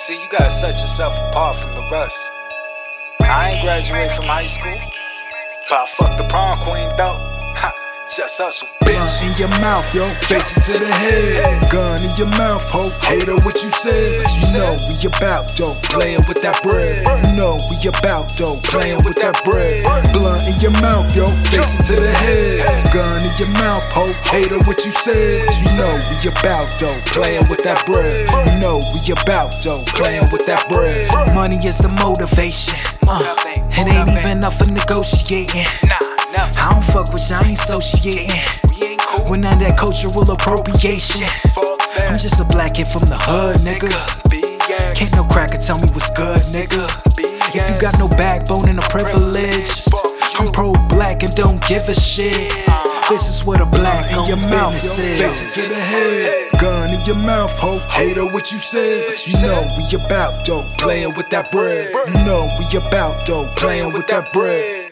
See, you gotta set yourself apart from the rest. I ain't graduate from high school, but I fucked the prom queen though. Ha, just hustle, bitch. in your mouth, yo, face it to the head. Gun in your mouth, ho. Hater, what you said? You know we about though, playing with that bread. You know we about though, playing with that bread. Blunt in your mouth, yo, face it to the head. Gun in your mouth, ho. Hater, what you said? You know we about though, playing with that bread. You know we about though, playing with that bread. Money is the motivation. Uh, it ain't even up for negotiating. I don't fuck with you, I ain't associating. We ain't cool. With none that cultural appropriation. I'm just a black kid from the hood, nigga. Can't no cracker tell me what's good, nigga. If you got no backbone and a privilege, I'm pro black and don't give a shit. This is what a black in your mouth, yo. Face it to the head. Gun in your mouth, ho. Hater, what you said? You know we about though, playing with that bread. You know we about though, playing with that bread.